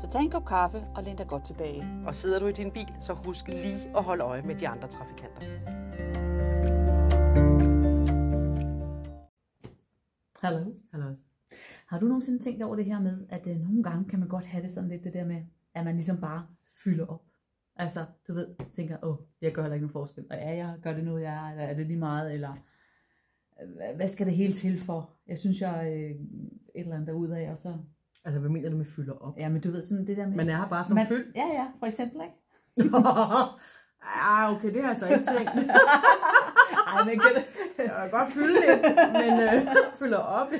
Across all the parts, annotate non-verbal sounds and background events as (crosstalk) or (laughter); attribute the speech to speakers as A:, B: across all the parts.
A: Så tag en kop kaffe og læn dig godt tilbage.
B: Og sidder du i din bil, så husk lige at holde øje med de andre trafikanter.
C: Hallo.
B: Hallo.
C: Har du nogensinde tænkt over det her med, at øh, nogle gange kan man godt have det sådan lidt det der med, at man ligesom bare fylder op? Altså, du ved, tænker, åh, jeg gør heller ikke nogen forskel. Og er jeg, gør det nu, jeg er, eller er det lige meget, eller hvad- skal det hele til for? Jeg synes, jeg er øh, et eller andet derude af, og så,
B: Altså, hvad mener du med fylder op?
C: ja, men du ved sådan det der med...
B: Man er her bare som
C: man,
B: fyld.
C: Ja, ja, for eksempel, ikke? (laughs)
B: ah, okay, det har jeg så ikke tænkt.
C: Ej, men kan.
B: Jeg kan godt fylde lidt, men øh, fylder op. (laughs)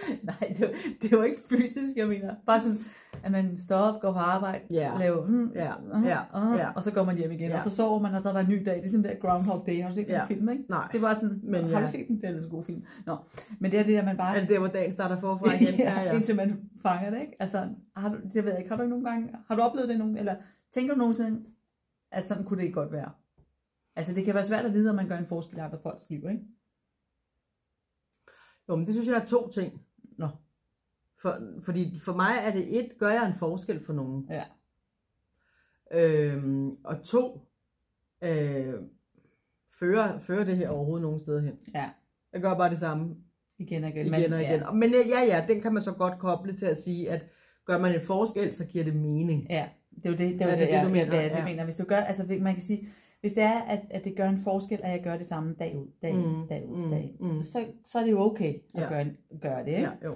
B: (laughs)
C: Nej, det, var- det var ikke fysisk, jeg mener. Bare sådan, at man står op, går på arbejde,
B: Ja.
C: laver, mm,
B: Ja,
C: uh,
B: ja,
C: uh,
B: ja.
C: og så går man hjem igen,
B: Ja.
C: og så sover man, og så er der en ny dag. Det er sådan der Groundhog Day. Har du set den
B: Ja.
C: film, ikke?
B: Nej.
C: Det var sådan,
B: Men
C: har
B: ja.
C: du set den? Det er en god film. Nå. Men det er det, at man bare...
B: Er det der, hvor dagen starter forfra (laughs) igen?
C: ja, indtil man fanger det, ikke? Altså, har du, det ved jeg ikke, har du ikke nogen gange, har du oplevet det nogen, eller tænker du nogensinde, at sådan kunne det ikke godt være? Altså, det kan være svært at vide, om man gør en forskel i andre folks liv, ikke?
B: Jo, men det synes jeg er to ting.
C: Nå.
B: For, fordi for mig er det et, gør jeg en forskel for nogen.
C: Ja.
B: Øhm, og to, øh, fører, fører det her overhovedet nogen steder hen.
C: Ja,
B: Jeg gør bare det samme
C: igen og igen.
B: igen og igen.
C: Ja,
B: Men ja, ja, den kan man så godt koble til at sige, at gør man en forskel, så giver det mening.
C: Ja, det er jo det, det, er
B: Ja, det
C: det,
B: det, du
C: mener.
B: mener.
C: Ja, det
B: Ja.
C: mener. Hvis du gør, altså man kan sige, hvis det er, at, at det gør en forskel, at jeg gør det samme dag ud, dag ud,
B: Mm,
C: dag ud,
B: mm,
C: dag ud,
B: mm.
C: så, så er det jo okay at
B: Ja.
C: gøre, gøre det, ikke?
B: Ja, jo.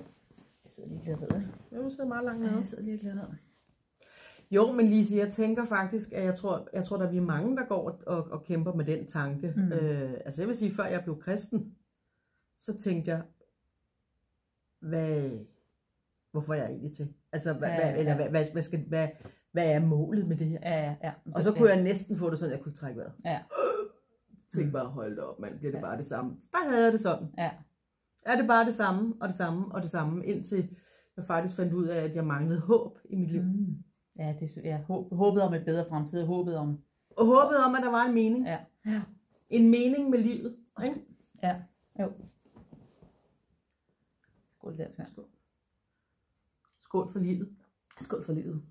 C: Jeg sidder lige og glæder ned?
B: Jo, du sidder meget langt
C: Ja,
B: nede.
C: jeg sidder lige og glæder ned.
B: Jo, men Lise, jeg tænker faktisk, at jeg tror, jeg tror, der er vi mange, der går og, og, og kæmper med den tanke.
C: Mm.
B: Øh, altså jeg vil sige, før jeg blev kristen, så tænkte jeg, hvad, hvorfor er jeg egentlig til? Altså, hvad,
C: Ja,
B: hvad,
C: ja.
B: eller hvad, hvad, hvad, skal, hvad, hvad er målet med det her?
C: Ja, ja, ja.
B: Og så kunne jeg næsten få det sådan, at jeg kunne trække vejret.
C: Ja.
B: Tænk
C: Mm.
B: bare, hold det op, mand, bliver det
C: Ja.
B: bare det samme. Så der havde jeg det sådan.
C: Ja,
B: Er det bare det samme, og det samme, og det samme, indtil jeg faktisk fandt ud af, at jeg manglede håb i mit liv. Mm.
C: ja, det, er ja håb, håbet om et bedre fremtid, håbet om...
B: Og håbet om, at der var en mening.
C: Ja, ja,
B: En mening med livet. Ikke?
C: ja, jo. Skål der.
B: Skål. Skål for livet.
C: Skål for livet.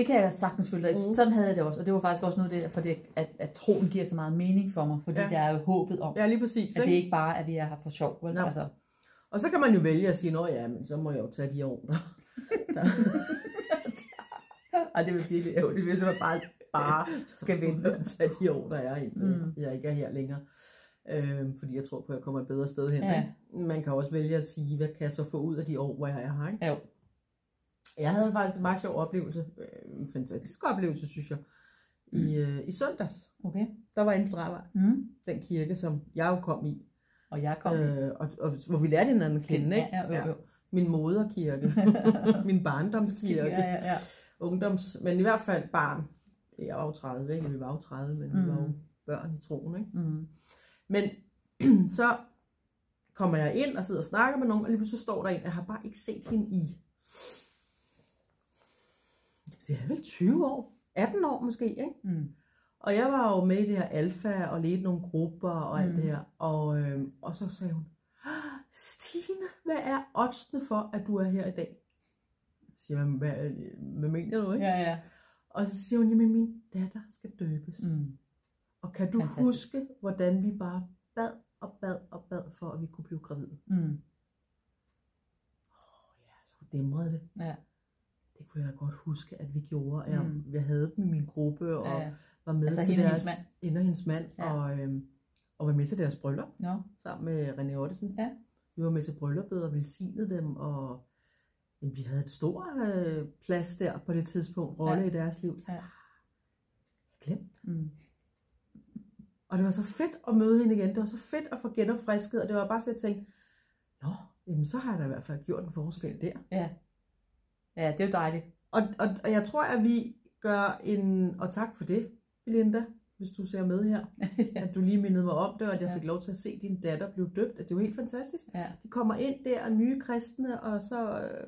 C: Det kan jeg sagtens følge dig.
B: Mm.
C: Sådan havde jeg det også, og det var faktisk også noget af det, fordi at, at troen giver så meget mening for mig, fordi
B: Ja.
C: der er jo håbet om,
B: Ja, lige præcis.
C: at det
B: Ikke?
C: ikke bare er, at vi er her for sjov. Vel?
B: Nå.
C: Altså,
B: Og så kan man jo vælge at sige, nå ja, men så må jeg jo tage de år. Der. der.
C: ej, det vil virkelig ærgerligt, hvis man bare, bare skal vente.
B: at tage de år, der er indtil mm.
C: Mm.
B: jeg ikke er her længere. Øhm, fordi jeg tror på, at jeg kommer et bedre sted hen.
C: Ja.
B: Ikke? Man kan også vælge at sige, hvad kan jeg så få ud af de år, hvor jeg er her. Ikke?
C: Jo.
B: Jeg havde faktisk en meget sjov oplevelse. Øh, en fantastisk oplevelse, synes jeg. I, øh, I søndags.
C: Okay.
B: Der var inde på Drejvej,
C: Mm.
B: den kirke, som jeg jo kom i.
C: Og jeg kom øh,
B: Øh, og, og, hvor vi lærte hinanden at kende, ikke?
C: Ja, ja, jo.
B: Min moderkirke. (laughs) min barndomskirke.
C: Ja, ja, ja.
B: ungdoms, men i hvert fald barn. Jeg var jo 30, ikke? Vi var jo 30, men vi
C: Mm.
B: var jo børn i troen, ikke?
C: Mm.
B: Men (clears throat) så kommer jeg ind og sidder og snakker med nogen, og lige pludselig står der en, jeg har bare ikke set hende i. Det er vel 20 år? 18 år måske, ikke?
C: Mm.
B: Og jeg var jo med i det her alfa og ledte nogle grupper og alt
C: Mm.
B: det her. Og, øhm, og så sagde hun, "Ah, Stine, hvad er oddsene for, at du er her i dag? Så siger jeg, hvad, hvad mener du, ikke?
C: Ja, ja.
B: Og så siger hun, jamen min datter skal døbes. Mm. Og kan du
C: Fantastisk.
B: Huske, hvordan vi bare bad og bad og bad for, at vi kunne blive gravide?
C: Mm.
B: Ja, så dæmrede det.
C: Ja.
B: Det kunne jeg da godt huske, at vi gjorde. Jeg,
C: Mm.
B: jeg havde dem i min gruppe og
C: ja.
B: var med
C: Altså
B: til
C: hende
B: deres...
C: hendes mand?
B: Og hendes mand.
C: Ja.
B: Og, øhm, og var med til deres bryllup
C: Nå.
B: sammen med René Ottesen.
C: Ja.
B: Vi var med til brylluppet og velsignede dem. Og jamen, vi havde et stort øh, plads der på det tidspunkt. Rolle
C: Ja.
B: i deres liv.
C: Ja.
B: Glem
C: Mm.
B: Og det var så fedt at møde hende igen. Det var så fedt at få genopfrisket. Og det var bare så, at jeg tænkte, Nå, jamen så har jeg da i hvert fald gjort en forskel der.
C: Ja. Ja, det er jo dejligt.
B: Og, og, og jeg tror, at vi gør en, og tak for det, Belinda, hvis du ser med her, (laughs) at du lige mindede mig om det, og at jeg
C: Ja.
B: fik lov til at se din datter blive døbt. Det er jo helt fantastisk.
C: ja.
B: De kommer ind der, nye kristne, og så... Øh,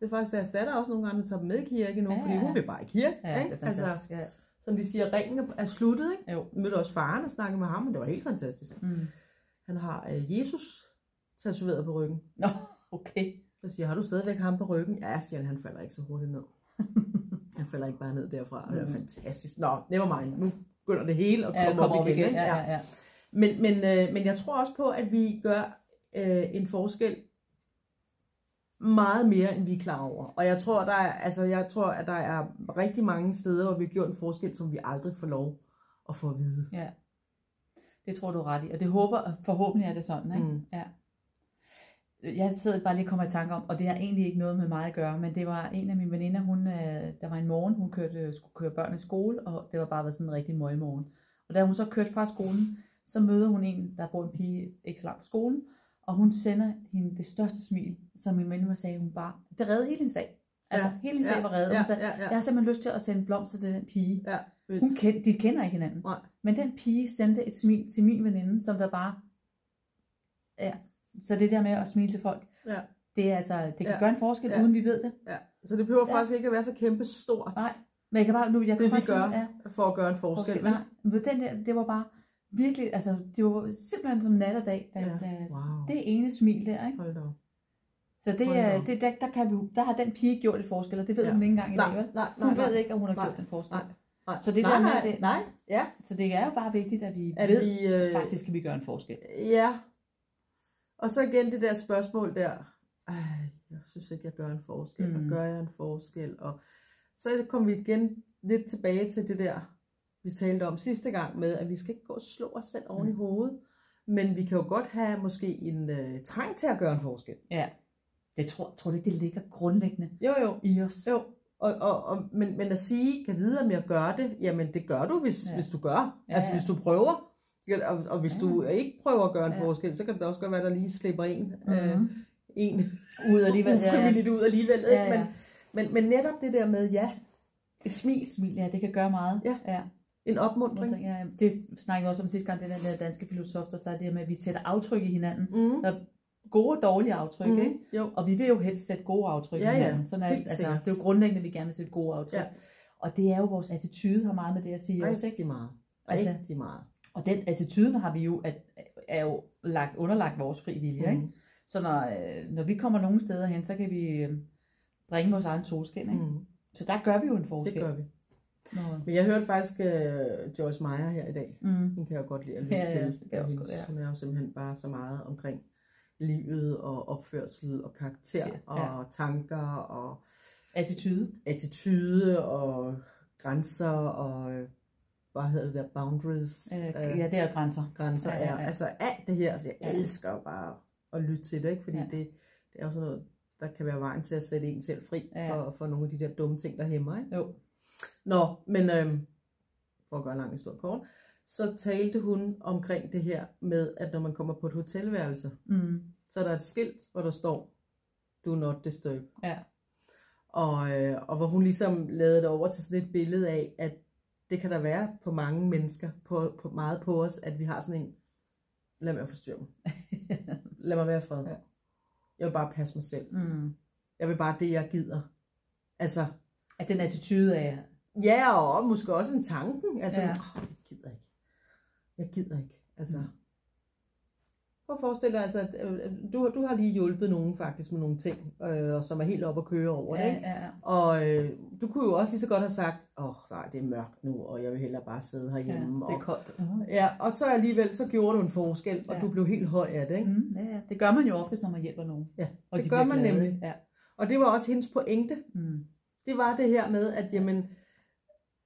B: det er faktisk deres datter også nogle gange, der tager dem med i kirke nu,
C: Ja,
B: ja, fordi
C: ja.
B: hun vil bare i kirke.
C: ja, det
B: ikke?
C: er fantastisk. Altså,
B: som de siger, ringen er- er sluttet. Ikke?
C: ja. Jo.
B: Mødte også faren og snakkede med ham, og det var helt fantastisk.
C: Mm.
B: Han har øh, Jesus tatoveret på ryggen.
C: Nå, okay.
B: Så siger har du stadigvæk ham på ryggen? Ja, siger han, han falder ikke så hurtigt ned. (laughs) han falder ikke bare ned derfra. Det er
C: Mhm.
B: fantastisk. Nå, never mind. Nu begynder det hele at
C: Ja,
B: komme
C: kommer
B: op, igen. ikke?
C: Ja, ja, ja.
B: Men, men, øh, men jeg tror også på, at vi gør øh, en forskel meget mere, end vi er klar over. Og jeg tror, der er, altså, jeg tror, at der er rigtig mange steder, hvor vi har gjort en forskel, som vi aldrig får lov at få at vide.
C: Ja. Det tror du ret i. Og det håber, forhåbentlig er det sådan, ikke?
B: Mm.
C: Ja. Jeg sidder bare lige og kommer i tanke om, og det har egentlig ikke noget med mig at gøre, men det var en af mine veninder, hun, øh, der var en morgen, hun kørte, skulle køre børn i skole, og det var bare været sådan en rigtig møg morgen. Og da hun så kørte fra skolen, så møder hun en, der bor en pige ikke så langt fra skolen, og hun sender hende det største smil, som min veninde sagde, hun bare, det reddede hele hendes dag. Altså,
B: Ja,
C: hele hendes dag var reddet.
B: Ja,
C: Hun sagde,
B: ja, ja,
C: jeg har simpelthen lyst til at sende blomster til den pige.
B: ja.
C: Hun kend, de kender ikke hinanden.
B: Nej.
C: Men den pige sendte et smil til min veninde, som der bare... Ja, så det der med at smile til folk,
B: ja.
C: det er altså, det kan
B: Ja.
C: gøre en forskel,
B: Ja.
C: uden vi ved det.
B: Ja, så det behøver
C: Ja.
B: faktisk ikke at være så kæmpe stort
C: Nej, men jeg kan bare, nu, jeg kan
B: det
C: bare
B: gør
C: Sige, ja,
B: for at gøre en forskel.
C: forskel. Nej, men den der, det var bare virkelig, altså, det var simpelthen som nat og dag, da,
B: Ja.
C: da,
B: Wow.
C: det ene smil der, ikke?
B: Hold da.
C: Så det, er, det der, der, kan vi, der har den pige gjort et forskel, og det ved
B: Ja.
C: hun ikke engang i dag,
B: Nej,
C: vel?
B: nej,
C: Hun
B: nej,
C: ved
B: nej.
C: ikke, om hun har
B: Nej,
C: gjort en forskel.
B: nej. Nej.
C: Så det
B: nej,
C: der med,
B: nej,
C: det-
B: nej, ja,
C: Så det er jo bare vigtigt, at vi
B: at
C: ved,
B: vi, øh,
C: faktisk kan vi gøre en forskel.
B: Ja. Og så igen det der spørgsmål der. Ej, jeg synes ikke, jeg gør en forskel. Mm. Og gør jeg en forskel? Og så kommer vi igen lidt tilbage til det der, vi talte om sidste gang med, at vi skal ikke gå og slå os selv oven i
C: Mm.
B: hovedet. Men vi kan jo godt have måske en øh, trang til at gøre en forskel.
C: Ja. Det tror, tror du ikke, det ligger grundlæggende
B: Jo, jo.
C: i os?
B: Jo, og, og, og, men, men at sige, kan vide, om jeg gør det, jamen det gør du, hvis,
C: ja.
B: hvis du gør.
C: Ja,
B: Altså
C: ja.
B: hvis du prøver. Og, og hvis
C: Ja.
B: du ikke prøver at gøre en
C: Ja.
B: forskel, så kan det også godt være, at der lige slipper en, mm. øh,
C: Mhm.
B: en
C: Ud alligevel. (laughs) Ja, ja.
B: ud alligevel. Ikke?
C: Ja, ja.
B: Men, men, men netop det der med, ja, et smil,
C: Smil, ja, det kan gøre meget.
B: Ja.
C: ja.
B: en opmundring.
C: ja det snakkede vi også om sidste gang, det der, der danske filosof, der sagde det med, at vi sætter aftryk i hinanden.
B: Mm.
C: Gode og dårlige aftryk,
B: Mm.
C: ikke?
B: Jo,
C: Og vi vil jo helst sætte gode aftryk
B: Ja,
C: i
B: ja.
C: hinanden. Sådan er,
B: Helt
C: altså,
B: sikkert.
C: det er jo grundlæggende, at vi gerne vil sætte gode aftryk.
B: Ja.
C: Og det er jo vores attitude har meget med det at sige også, ikke?
B: rigtig meget.
C: Altså-
B: Rigtig meget.
C: Og den attitude har vi jo, at, er jo lagt, underlagt vores fri vilje, ikke?
B: Mm.
C: Så når, øh, når vi kommer nogle steder hen, så kan vi øh, bringe vores egen solskin, ikke?
B: Mm.
C: Så der gør vi jo en forskel.
B: Det gør vi.
C: Når,
B: Men jeg hørte faktisk uh, Joyce Meyer her i dag.
C: mm.
B: Den kan jeg godt lide at lytte
C: Ja, ja,
B: til.
C: det kan også godt, ja.
B: Hun er jo simpelthen bare så meget omkring livet og opførsel og karakter
C: Ja.
B: og tanker og
C: Attitude.
B: attitude og grænser og hvad hedder det der, boundaries.
C: Øh, ja, det er grænser.
B: grænser
C: Ja,
B: ja,
C: ja,
B: er. Altså alt det her, altså jeg elsker jo bare at lytte til det, ikke? fordi
C: Ja.
B: det, det er jo sådan noget, der kan være vejen til at sætte en selv fri
C: Ja.
B: for, for nogle af de der dumme ting, der hæmmer. Ikke?
C: Jo.
B: Nå, men øhm, for at gøre lang historie kort, så talte hun omkring det her med, at når man kommer på et hotelværelse,
C: Mm.
B: så er der et skilt, hvor der står, do not disturb.
C: Ja.
B: Og, øh, og hvor hun ligesom lavede det over til sådan et billede af, at det kan der være på mange mennesker, på, på meget på os, at vi har sådan en, lad mig forstyrre mig. (laughs) Lad mig være fred.
C: Ja.
B: Jeg vil bare passe mig selv.
C: Mm.
B: Jeg vil bare det, jeg gider. Altså,
C: At den attitude af,
B: ja, og måske også en tanken. Altså,
C: ja.
B: oh, jeg gider ikke. Jeg gider ikke. Altså,
C: Mm.
B: Prøv at forestille dig, altså, at øh, du, du har lige hjulpet nogen faktisk med nogle ting, øh, som er helt oppe at køre over det,
C: ja,
B: ikke?
C: ja, ja.
B: Og øh, du kunne jo også lige så godt have sagt, åh oh, nej, det er mørkt nu, og jeg vil hellere bare sidde
C: ja,
B: herhjemme.
C: det er
B: og,
C: koldt. Uh-huh.
B: ja, og så alligevel, så gjorde du en forskel, og
C: Ja.
B: du blev helt høj af det, ikke?
C: Mm, ja, ja. Det gør man jo oftest, når man hjælper nogen.
B: Ja,
C: og
B: det
C: de
B: gør man
C: glade,
B: nemlig.
C: Ja.
B: Og det var også hendes pointe.
C: Mm.
B: Det var det her med, at jamen,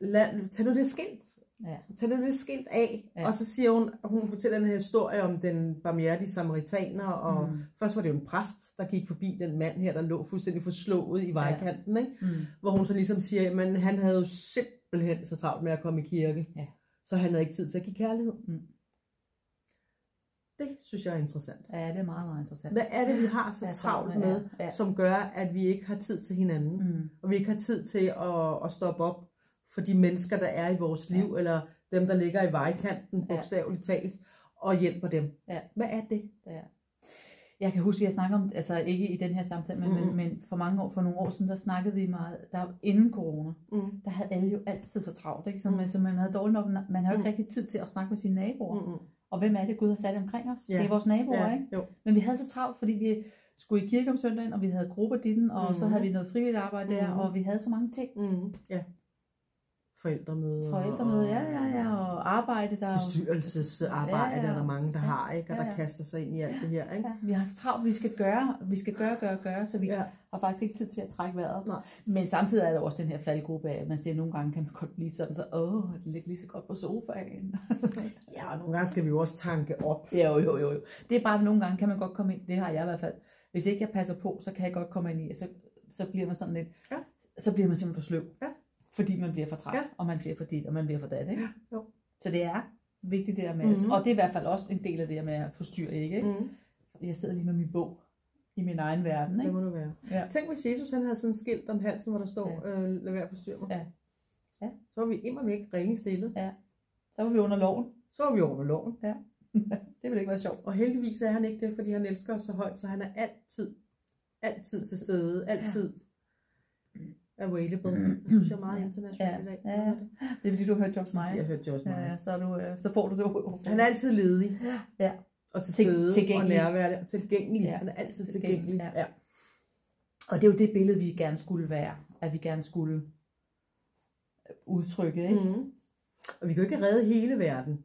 B: lad, tag nu det skilt.
C: Ja.
B: Tag nu det skilt af.
C: Ja.
B: Ja. Og så siger hun, hun fortæller den her historie om den barmhjertige samaritaner, og
C: Mm.
B: først var det jo en præst, der gik forbi den mand her, der lå fuldstændig forslået i vejkanten, ikke?
C: Mm.
B: hvor hun så ligesom siger, men han havde jo simpelthen så travlt med at komme i kirke,
C: Ja.
B: så han havde ikke tid til at give kærlighed.
C: Mm.
B: Det synes jeg er interessant.
C: Ja, det er meget, meget interessant.
B: Hvad er det, vi har så
C: Ja,
B: travlt
C: med, ja, ja.
B: som gør, at vi ikke har tid til hinanden?
C: Mm.
B: Og vi ikke har tid til at, at stoppe op for de mennesker, der er i vores liv, ja. eller dem, der ligger i vejkanten,
C: Ja.
B: bogstaveligt talt, og hjælper dem.
C: Ja.
B: Hvad er det?
C: Ja. Jeg kan huske, at har snakket om, altså ikke i den her samtale, men, mm. men, men for mange år, for nogle år siden, der snakkede vi meget, der inden corona,
B: Mm.
C: der havde alle jo altid så travlt, ikke? Så,
B: Mm.
C: man, så man havde dårligt nok, man har jo ikke
B: Mm.
C: rigtig tid til at snakke med sine naboer. Mm.
B: Mm.
C: Og hvem er det, Gud har sat omkring os?
B: Ja.
C: Det er vores naboer,
B: Ja,
C: ikke?
B: jo.
C: Men vi havde så travlt, fordi vi skulle i kirke om søndagen, og vi havde grupper ditten, og mm. så havde vi noget frivilligt arbejde der,
B: Mhm.
C: og vi havde så mange ting.
B: Mm. Ja. Forældremøder.
C: Forældremøde, ja, ja, ja, og arbejde, der er
B: Bestyrelsesarbejde
C: Ja, ja.
B: er der mange, der
C: Ja,
B: har, ikke? Og
C: ja,
B: der
C: ja.
B: kaster sig ind i alt det her, ikke?
C: Ja, vi har så travlt, vi skal gøre, vi skal gøre, gøre, gøre, så vi
B: Ja.
C: har faktisk ikke tid til at trække vejret.
B: Nej.
C: Men samtidig er der også den her faldgruppe af, at man siger, at nogle gange kan man godt blive sådan, så åh, det ligger lige så godt på sofaen. (laughs)
B: Ja, og nogle gange skal vi jo også tanke op.
C: jo, jo, jo, jo. Det er bare, at nogle gange kan man godt komme ind, det har jeg i hvert fald. Hvis ikke jeg passer på, så kan jeg godt komme ind i, og så, så bliver man sådan lidt,
B: Ja.
C: så bliver man simpelthen for sløv.
B: Ja.
C: Fordi man bliver for træt,
B: Ja.
C: og man bliver for dit, og man bliver for dat, ikke?
B: Ja, jo.
C: Så det er vigtigt det der med,
B: Mhm.
C: mm-hmm. og det er i hvert fald også en del af det her med at forstyrre ikke? ikke?
B: Mm.
C: Jeg sidder lige med min bog i min egen verden,
B: Det
C: ikke?
B: må du være.
C: Ja.
B: Tænk, hvis Jesus han havde sådan et skilt om halsen, hvor der står, ja. øh, lad være at forstyrre mig.
C: Ja. Ja.
B: Så var vi immer væk ringe stille.
C: Så var vi under loven.
B: Så var vi over med loven. (laughs)
C: det ville ikke være sjovt.
B: Og heldigvis er han ikke det, fordi han elsker os så højt, så han er altid, altid til stede, altid available. Det synes jeg er meget internationalt
C: Ja,
B: i dag.
C: ja, ja. Det er fordi, du har hørt George
B: Jeg har
C: Meyer.
B: hørt
C: Ja,
B: Meyer.
C: ja, så, er du, øh, så får du det.
B: Han er altid ledig.
C: Ja.
B: Og
C: til
B: stede og
C: tilgængelig.
B: nærværende og tilgængelig.
C: Ja.
B: Han er altid
C: Tilgængelig,
B: tilgængelig.
C: ja.
B: Ja.
C: Og det er jo det billede, vi gerne skulle være. At vi gerne skulle udtrykke, ikke?
B: Mm. Og vi kan jo ikke redde hele verden.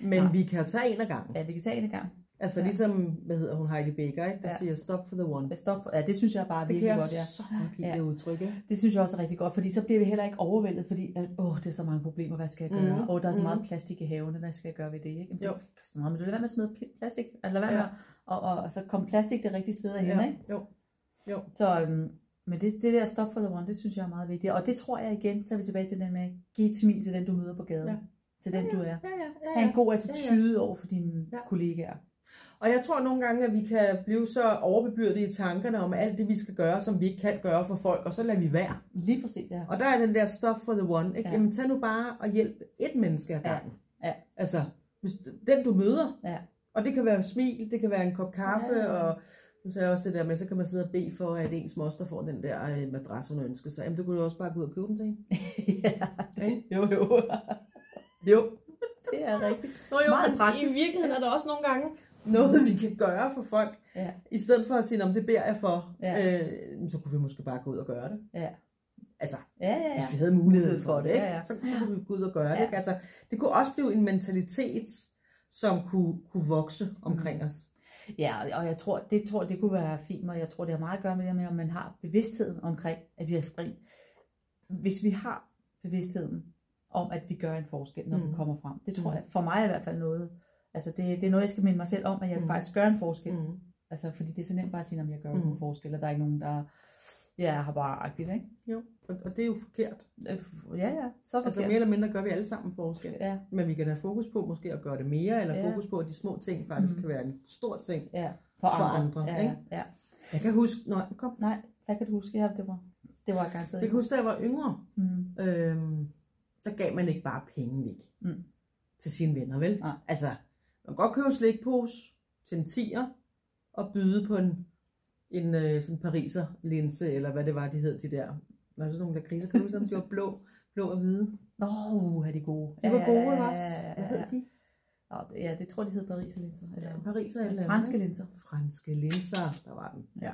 B: Men
C: Nej.
B: vi kan jo tage en af gangen.
C: Ja, vi kan tage en gang.
B: Altså
C: Ja.
B: ligesom, hvad hedder hun, Heidi Baker, ikke? der
C: Ja.
B: siger stop for the one.
C: Stop for? Ja, det synes jeg bare er
B: Det
C: virkelig godt, ja.
B: så godt lide
C: Ja.
B: det udtryk. ikke?
C: Det synes jeg også er rigtig godt, fordi så bliver vi heller ikke overvældet, fordi at, åh, det er så mange problemer, hvad skal jeg gøre?
B: Mhm.
C: Åh, der er så meget
B: Mhm.
C: plastik i havene, hvad skal jeg gøre ved det? Ikke? Jamen, det
B: Jo.
C: er så meget, men du lad være med at smide pl- plastik, altså lad være
B: Ja.
C: med og, og, og, så kom plastik det rigtige sted hen,
B: Ja.
C: ikke?
B: Jo.
C: Så, øhm, men det, det der stop for the one, det synes jeg er meget vigtigt. Og det tror jeg igen, så er vi tilbage til den med, giv et smil til den, du møder på gaden.
B: Ja.
C: Til den,
B: Ja,
C: du er.
B: Ja, ja, ja,
C: Ha' en
B: ja.
C: god attitude over for dine
B: Ja.
C: kollegaer.
B: Og jeg tror nogle gange, at vi kan blive så overbebyrdet i tankerne om alt det, vi skal gøre, som vi ikke kan gøre for folk, og så lader vi være.
C: Lige præcis, ja.
B: Og der er den der stop for the one. Ikke?
C: Ja.
B: Jamen tag nu bare og hjælp et menneske ad
C: Ja.
B: gangen.
C: Ja.
B: Altså, hvis den du møder,
C: Ja.
B: og det kan være smil, det kan være en kop kaffe,
C: Ja.
B: og nu sagde jeg også det der med, så kan man sidde og bede for, at ens moster får den der øh, madras, hun ønsker sig. Jamen, du kunne jo også bare gå ud og købe den til hende. (laughs)
C: ja, det, jo, jo. jo, (laughs) det er rigtigt.
B: Nå jo,
C: Meget praktisk.
B: i virkeligheden er der også nogle gange noget, vi kan gøre for folk.
C: Ja.
B: I stedet for at sige, om det beder jeg for,
C: Ja.
B: øh, så kunne vi måske bare gå ud og gøre det.
C: Ja.
B: Altså,
C: Ja, ja, ja.
B: hvis vi havde mulighed for det, ikke?
C: Ja, ja.
B: Så, så kunne vi gå ud og gøre det.
C: Ja.
B: Ikke? Altså, det kunne også blive en mentalitet, som kunne, kunne vokse omkring
C: Mm.
B: os.
C: Ja, og jeg tror, det tror det kunne være fint, og jeg tror, det har meget at gøre med det med, om man har bevidstheden omkring, at vi er fri. Hvis vi har bevidstheden om, at vi gør en forskel, når mm.
B: Mm.
C: vi kommer frem. Det tror
B: Mm.
C: jeg, for mig er i hvert fald noget, altså det, det er noget, jeg skal minde mig selv om, at jeg
B: Mm.
C: faktisk gør en forskel. Mm. Altså, fordi det er så nemt bare at sige, at jeg gør
B: Mm.
C: en forskel, og der er ikke nogen, der ja, har bare agtigt, ikke?
B: Jo, og, og det er jo forkert.
C: Øh, Ja, ja, så
B: Altså
C: forkert.
B: mere eller mindre gør vi alle sammen forskel.
C: Ja,
B: Men vi kan have fokus på måske at gøre det mere, eller
C: Ja.
B: fokus på, at de små ting faktisk
C: Mm.
B: kan være en stor ting.
C: ja, for andre.
B: andre,
C: ja,
B: ikke?
C: ja, ja.
B: Jeg kan huske, når, kom,
C: Nej, hvad kan du huske? Ja, det var, det var garanteret.
B: jeg kan huske, da jeg var yngre,
C: Mm.
B: øhm, der gav man ikke bare penge væk
C: Mm.
B: til sine venner, vel?
C: Nej.
B: Altså, man kan godt købe en slikpose til en tiger, og byde på en, en øh, sådan pariser linse, eller hvad det var, de hed, de der. Var det sådan nogle der kriser? Kan du huske? De var blå, blå og hvide.
C: Åh, oh, er de gode.
B: De var gode,
C: ja,
B: også? Hvad hed de?
C: Nå, Ja, det tror de hed Pariserlinser. Eller
B: Ja, pariser eller
C: franske
B: andet,
C: linser.
B: Franske linser, der var den.
C: Ja.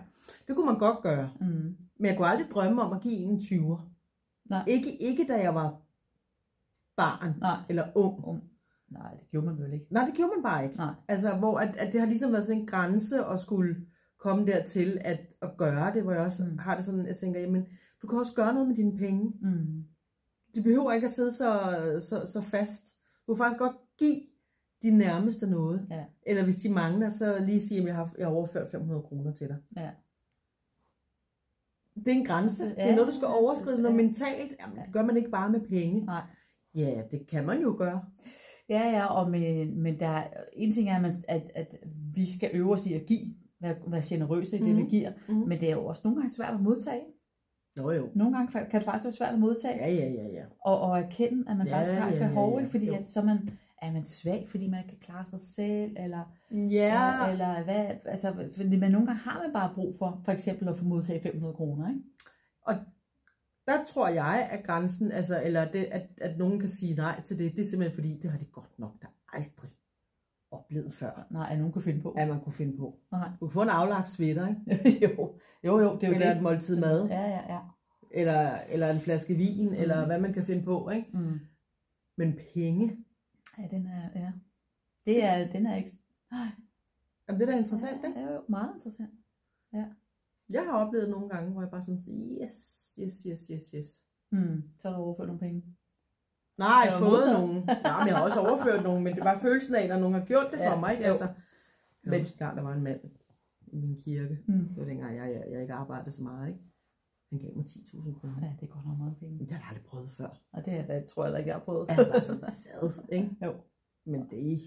B: Det kunne man godt gøre.
C: Mm.
B: Men jeg kunne aldrig drømme om at give en en 20'er.
C: Nej.
B: Ikke, ikke da jeg var barn
C: Nej.
B: eller ung.
C: Um. Nej, det gjorde man vel ikke.
B: Nej, det gjorde man bare ikke.
C: Nej.
B: Altså, hvor at, at det har ligesom været sådan en grænse at skulle komme dertil at, at gøre det, hvor jeg også
C: Mm.
B: har det sådan, jeg tænker, jamen, du kan også gøre noget med dine penge.
C: Mm.
B: De behøver ikke at sidde så, så, så fast. Du kan faktisk godt give de nærmeste noget.
C: Ja.
B: Eller hvis de mangler, så lige sige, at jeg har, jeg har overført 500 kroner til dig.
C: Ja.
B: Det er en grænse.
C: Ja,
B: det er noget, du skal overskride.
C: ja.
B: mentalt, jamen, det gør man ikke bare med penge.
C: Nej.
B: Ja, det kan man jo gøre.
C: Ja, ja, og men, men der, er- en ting er, at, man, at, at vi skal øve os i at give, være, være generøse i det,
B: Mhm.
C: vi giver,
B: Mhm.
C: men det er jo også nogle gange svært at modtage.
B: Jo, jo.
C: Nogle gange kan det faktisk være svært at modtage,
B: Ja, ja, ja, ja.
C: og, og erkende, at man
B: Ja,
C: faktisk har et
B: ja, ja,
C: behov,
B: ja.
C: ikke? fordi
B: Jo.
C: at, så man, er man svag, fordi man ikke kan klare sig selv, eller,
B: Ja,
C: eller hvad, altså, fordi man nogle gange har man bare brug for, for eksempel at få modtage 500 kroner, ikke?
B: Der tror jeg, at grænsen, altså, eller det, at, at nogen kan sige nej til det, det er simpelthen fordi, det har de godt nok da aldrig oplevet før,
C: Nej, at nogen kan finde på.
B: at man kunne finde på.
C: Nej.
B: Du kan få en aflagt sweater, ikke? (laughs)
C: jo, jo, jo, det er jo
B: Eller
C: det.
B: et måltid mad,
C: Ja, ja, ja.
B: eller, eller en flaske vin, eller hvad man kan finde på, ikke?
C: Mm.
B: Men penge,
C: Ja, den er, ja. Det er, den er ikke...
B: Jamen, det er da interessant, ikke?
C: Ja, jo, meget interessant.
B: Jeg har oplevet nogle gange, hvor jeg bare sådan siger, yes, yes, yes, yes, yes.
C: Mm. Så er der overført nogle penge.
B: Nej,
C: Har
B: jeg
C: du
B: har fået nogen. Nej, men jeg har også overført nogen, men det var følelsen af, at nogen har gjort det for
C: Ja,
B: mig, ikke?
C: jo.
B: Altså, men gang der var en mand i min kirke,
C: Mm.
B: det var dengang, jeg, jeg, jeg ikke arbejdede så meget, ikke? Han gav mig 10.000 kroner.
C: Ja, det er godt nok meget penge.
B: Men det har jeg aldrig prøvet før.
C: Og det, er, det tror jeg heller ikke, jeg har prøvet.
B: Jeg var sådan, hvad, ikke?
C: Jo.
B: Men det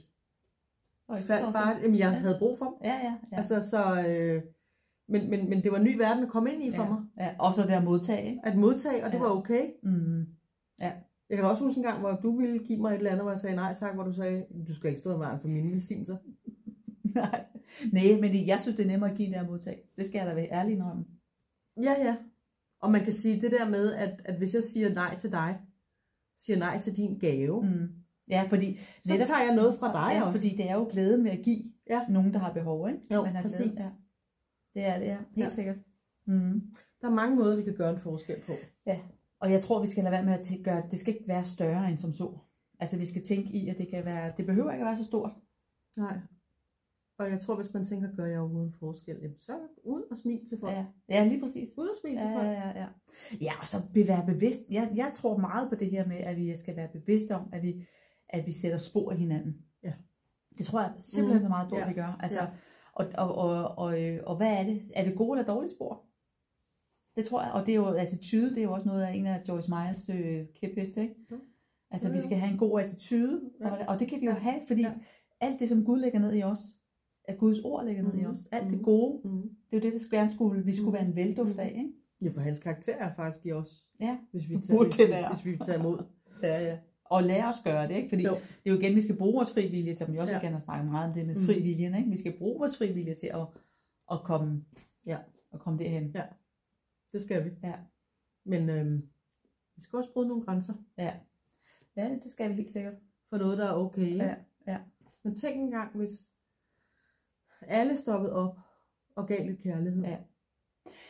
C: Og
B: faldt bare, jamen jeg havde brug for dem.
C: Ja, ja, ja.
B: Altså, så, øh, men, men, men det var en ny verden at komme ind i for
C: ja.
B: mig.
C: ja. Og så det at modtage, ikke?
B: At modtage, og det
C: Ja.
B: var okay.
C: Mm.
B: Jeg kan også huske en gang, hvor du ville give mig et eller andet, hvor jeg sagde nej tak, hvor du sagde, du skal ikke stå i vejen for mine velsignelser. (laughs)
C: Nej. Nej, men det, jeg synes, det er nemmere at give det at modtage. Det skal jeg da være ærlig indrømme.
B: Ja, ja. Og man kan sige det der med, at, at hvis jeg siger nej til dig, siger nej til din gave, mm.
C: Ja, fordi...
B: så tager jeg noget fra dig
C: ja,
B: også.
C: fordi det er jo glæden ved at give
B: Ja.
C: nogen, der har behov, ikke?
B: Jo,
C: Man har
B: præcis.
C: Glæde. Ja. Det er det, ja. Helt
B: Ja.
C: ja. sikkert. Mm.
B: Der er mange måder, vi kan gøre en forskel på.
C: Og jeg tror, vi skal lade være med at gøre det. Det skal ikke være større end som så. Altså, vi skal tænke i, at det kan være... Det behøver ikke at være så stort.
B: Nej. Og jeg tror, hvis man tænker, gør jeg overhovedet en forskel, jamen, så ud og smil til folk.
C: Ja, ja lige præcis.
B: Ud og smil til
C: Ja,
B: folk.
C: ja, ja, ja. Ja, og så være bevidst. Jeg, jeg tror meget på det her med, at vi skal være bevidste om, at vi, at vi sætter spor i hinanden.
B: Ja.
C: Det tror jeg simpelthen
B: Mm.
C: så meget på,
B: Ja.
C: vi gør. Altså,
B: Ja.
C: Og, og, og, og, øh, og hvad er det? Er det gode eller dårlige spor? Det tror jeg, og det er jo attitude, det er jo også noget af en af Joyce Meyers øh, kæpheste, ikke?
B: Jo.
C: Altså,
B: Jo,
C: vi skal have en god attitude,
B: Ja.
C: og, og det kan vi jo have, fordi
B: Ja.
C: alt det, som Gud lægger ned i os, at Guds ord lægger ned i
B: Mhm.
C: os, alt det
B: Mhm.
C: gode,
B: Mm.
C: det er jo det, det gerne skulle, vi skulle være en velduft
B: Mhm.
C: af, ikke?
B: Ja, for hans karakter er faktisk i os,
C: Ja.
B: hvis vi
C: Det
B: tager, hvis, hvis vi tager imod.
C: Ja, ja. Og lære os gøre det, ikke? Fordi
B: Jo.
C: det er jo igen, vi skal bruge vores frivillige, som vi også
B: Ja.
C: gerne har snakket meget om det med
B: Mhm.
C: frivilligheden, ikke? Vi skal bruge vores frivillige til at, at komme,
B: Ja.
C: at komme derhen.
B: Ja. Det skal vi.
C: Ja.
B: Men øhm, vi skal også bryde nogle grænser
C: Ja. ja, det skal vi helt sikkert.
B: for noget, der er okay. ikke?
C: Ja, ja.
B: Men tænk engang, hvis alle stoppede op og gav lidt kærlighed.
C: Ja.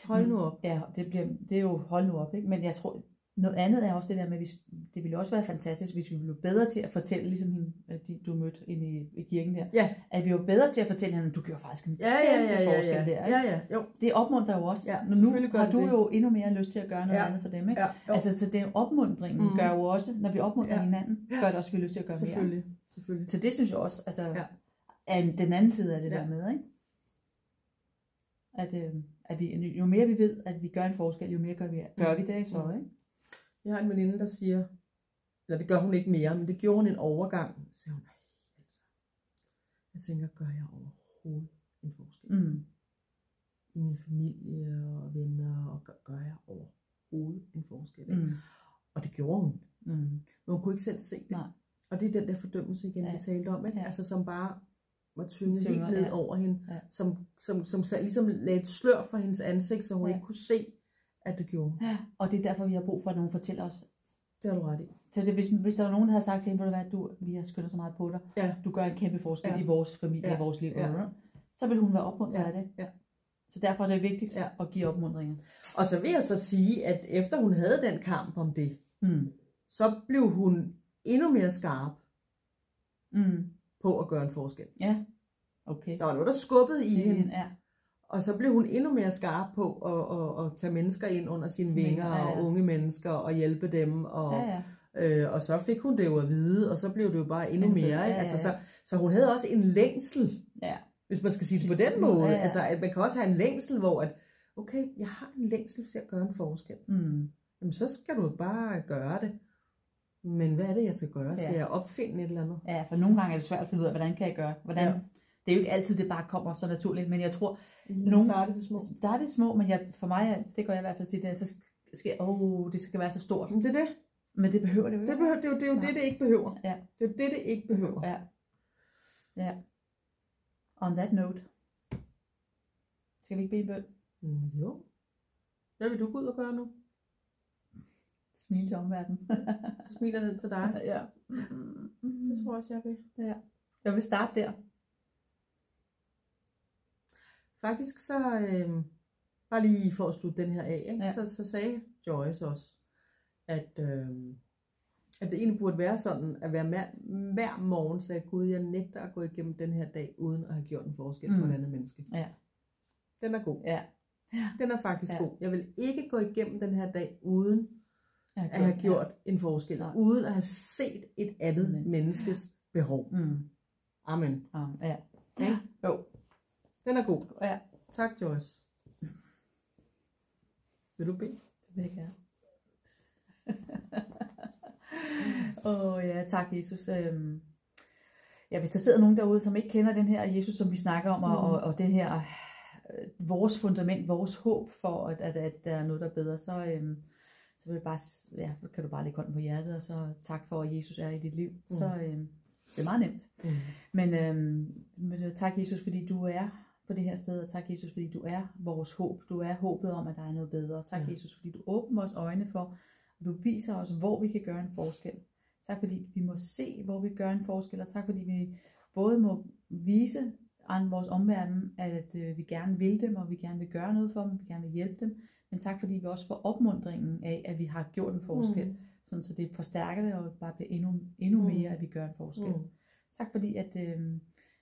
B: Hold nu op.
C: Ja, det, bliver, det er jo hold nu op, ikke? Men jeg tror, noget andet er også det der med, hvis, det ville også være fantastisk, hvis vi blev bedre til at fortælle, ligesom hende, at de, du mødte inde i, i kirken der,
B: Ja.
C: at vi var bedre til at fortælle hende, at du gjorde faktisk en
B: Ja, ja, ja, ja,
C: forskel
B: ja.
C: der, ikke?
B: ja, ja, jo.
C: Det opmuntrer jo også.
B: Ja,
C: Når
B: selvfølgelig
C: nu har du
B: det.
C: jo endnu mere lyst til at gøre noget
B: Ja.
C: andet for dem, ikke?
B: Ja, jo.
C: Altså, så det opmundringen mm. gør jo også, når vi opmuntrer
B: Ja.
C: ja. hinanden,
B: Ja.
C: gør det også, at vi har lyst til at gøre mere.
B: selvfølgelig. selvfølgelig.
C: Så det synes jeg også, altså,
B: Ja.
C: ja. er en- den anden side af det
B: Ja.
C: der med, ikke? At, øh, at vi, jo mere vi ved, at vi gør en forskel, jo mere gør vi, gør vi det så,
B: Mhm.
C: ikke?
B: Jeg har en veninde, der siger, eller det gør hun ikke mere, men det gjorde hun en overgang. Så siger hun, "Ej, altså, jeg tænker, gør jeg overhovedet en forskel?
C: Mm.
B: I min familie og venner, og gør, gør jeg overhovedet en forskel? Ikke?
C: Mm.
B: Og det gjorde hun.
C: Mm.
B: Men hun kunne ikke selv se det.
C: Nej.
B: Og det er den der fordømmelse igen, ja. Vi talte om, ikke? Ja. Altså som bare var tynget helt ned
C: ja.
B: over hende.
C: Ja.
B: Som, som, som, som ligesom lagde et slør for hendes ansigt, så hun
C: Ja.
B: ikke kunne se, at det gjorde.
C: Ja, og det er derfor, vi har brug for, at nogen fortæller os.
B: Det har du ret i.
C: Så det, hvis, hvis der var nogen, der havde sagt til hende, "Ved du du, vi har skyndt så meget på dig,
B: Ja.
C: du gør en kæmpe forskel
B: Ja.
C: i vores familie,
B: Ja.
C: i vores liv,
B: Ja.
C: så vil hun være opmuntret
B: Ja.
C: af det.
B: Ja.
C: Så derfor er det vigtigt
B: Ja.
C: at give opmundringer.
B: Og så vil jeg så sige, at efter hun havde den kamp om det,
C: Mm.
B: så blev hun endnu mere skarp
C: Mm.
B: på at gøre en forskel.
C: Ja, okay.
B: Der var noget, der skubbede i hende,
C: Ja.
B: Og så blev hun endnu mere skarp på at, at, at tage mennesker ind under sine vinger,
C: Ja, ja.
B: og unge mennesker, og hjælpe dem, og,
C: Ja, ja.
B: øh, og så fik hun det jo at vide, og så blev det jo bare endnu mere. Ikke?
C: ja,
B: Altså, så,
C: ja.
B: så hun havde også en længsel,
C: ja.
B: hvis man skal sige det på den
C: Ja,
B: måde.
C: ja.
B: Altså, at man kan også have en længsel, hvor at, okay, jeg har en længsel til at gøre en forskel.
C: Mm.
B: Jamen, så skal du bare gøre det. Men hvad er det, jeg skal gøre? Skal
C: Ja.
B: jeg opfinde et eller andet?
C: Ja, for nogle gange er det svært at finde ud af, hvordan kan jeg gøre? Hvordan,
B: Ja.
C: Ja. Det er jo ikke altid, det bare kommer så naturligt, men jeg tror,
B: Nogle
C: Nogle-
B: starter det små.
C: der er det små, men jeg, for mig, det gør jeg i hvert fald til, det så skal, oh, det skal være så stort.
B: Men det er det.
C: Men det behøver det jo
B: Det,
C: ikke.
B: behøver, det er jo, det, er jo
C: Nej.
B: det, det ikke behøver.
C: Ja.
B: Det er jo det, det ikke behøver.
C: Ja. ja. On that note. Skal vi ikke bede en bøn?
B: Mm, jo. Hvad vil du gå ud og gøre nu?
C: Smil til omverdenen.
B: Så smiler den til dig. (laughs)
C: ja.
B: Det tror jeg også, jeg vil.
C: ja. Jeg vil starte der.
B: Faktisk så, øh, bare lige for at slutte den her af, ikke?
C: Ja.
B: Så, så sagde Joyce også, at, øh, at det egentlig burde være sådan, at hver, hver, hver morgen sagde Gud, jeg nægter at gå igennem den her dag, uden at have gjort en forskel for
C: Mm.
B: et andet menneske.
C: Ja.
B: Den er god.
C: Ja.
B: Den er faktisk
C: Ja.
B: god. Jeg vil ikke gå igennem den her dag, uden at have gjort en forskel,
C: Nej.
B: uden at have set et andet
C: Menneske.
B: menneskes behov.
C: Mm.
B: Amen.
C: Ja. ja.
B: Ja.
C: Jo.
B: Den er god.
C: Ja.
B: Tak, Joyce. Vil du bede?
C: Det vil jeg gerne. (laughs) Åh oh, ja, tak Jesus. Øhm, ja, hvis der sidder nogen derude, som ikke kender den her Jesus, som vi snakker om, og,
B: Mm.
C: og, og det her, øh, vores fundament, vores håb for, at, at, at der er noget, der er bedre, så, øhm, så vil jeg bare, ja, kan du bare lægge hånden på hjertet, og så tak for, at Jesus er i dit liv.
B: Mm.
C: Så øhm, det er meget nemt.
B: Mm.
C: Men, øhm, men øh, tak Jesus, fordi du er på det her sted, og tak Jesus, fordi du er vores håb. Du er håbet om, at der er noget bedre. Tak
B: Ja.
C: Jesus, fordi du åbner vores øjne for, og du viser os, hvor vi kan gøre en forskel. Tak fordi vi må se, hvor vi gør en forskel, og tak fordi vi både må vise vores omverden, at øh, vi gerne vil dem, og vi gerne vil gøre noget for dem, vi gerne vil hjælpe dem. Men tak fordi vi også får opmundringen af, at vi har gjort en forskel,
B: Mm.
C: mm. sådan så det forstærker det, og bare bliver endnu, endnu
B: Mm.
C: mere, at vi gør en forskel.
B: Mm.
C: Tak fordi, at, øh,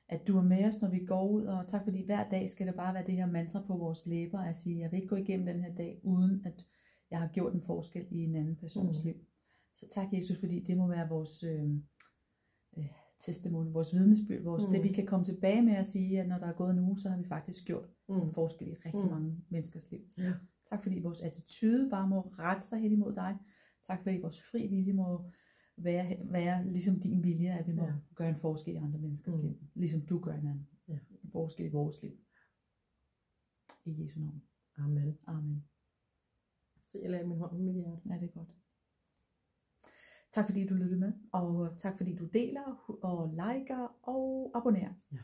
C: at du er med os, når vi går ud, og tak fordi hver dag skal det bare være det her mantra på vores læber, at sige, jeg vil ikke gå igennem den her dag, uden at jeg har gjort en forskel i en anden persons
B: Mm.
C: liv. Så tak Jesus, fordi det må være vores øh, øh, testimony, vores vidnesbyrd, vores,
B: Mm.
C: det vi kan komme tilbage med at sige, at når der er gået en uge, så har vi faktisk gjort en
B: Mm.
C: forskel i rigtig
B: Mm.
C: mange menneskers liv.
B: Ja.
C: Tak fordi vores attitude bare må rette sig hen imod dig. Tak fordi vores fri vilje må være, være ligesom din vilje, at vi må
B: Ja.
C: gøre en forskel i andre menneskers Mm. liv. Ligesom du gør en,
B: Ja.
C: en forskel i vores liv. I Jesu navn.
B: Amen.
C: Amen.
B: Så jeg lagde min hånd på mit hjerte.
C: Ja, det er godt. Tak fordi du lyttede med, og tak fordi du deler og liker og abonnerer.
B: Ja.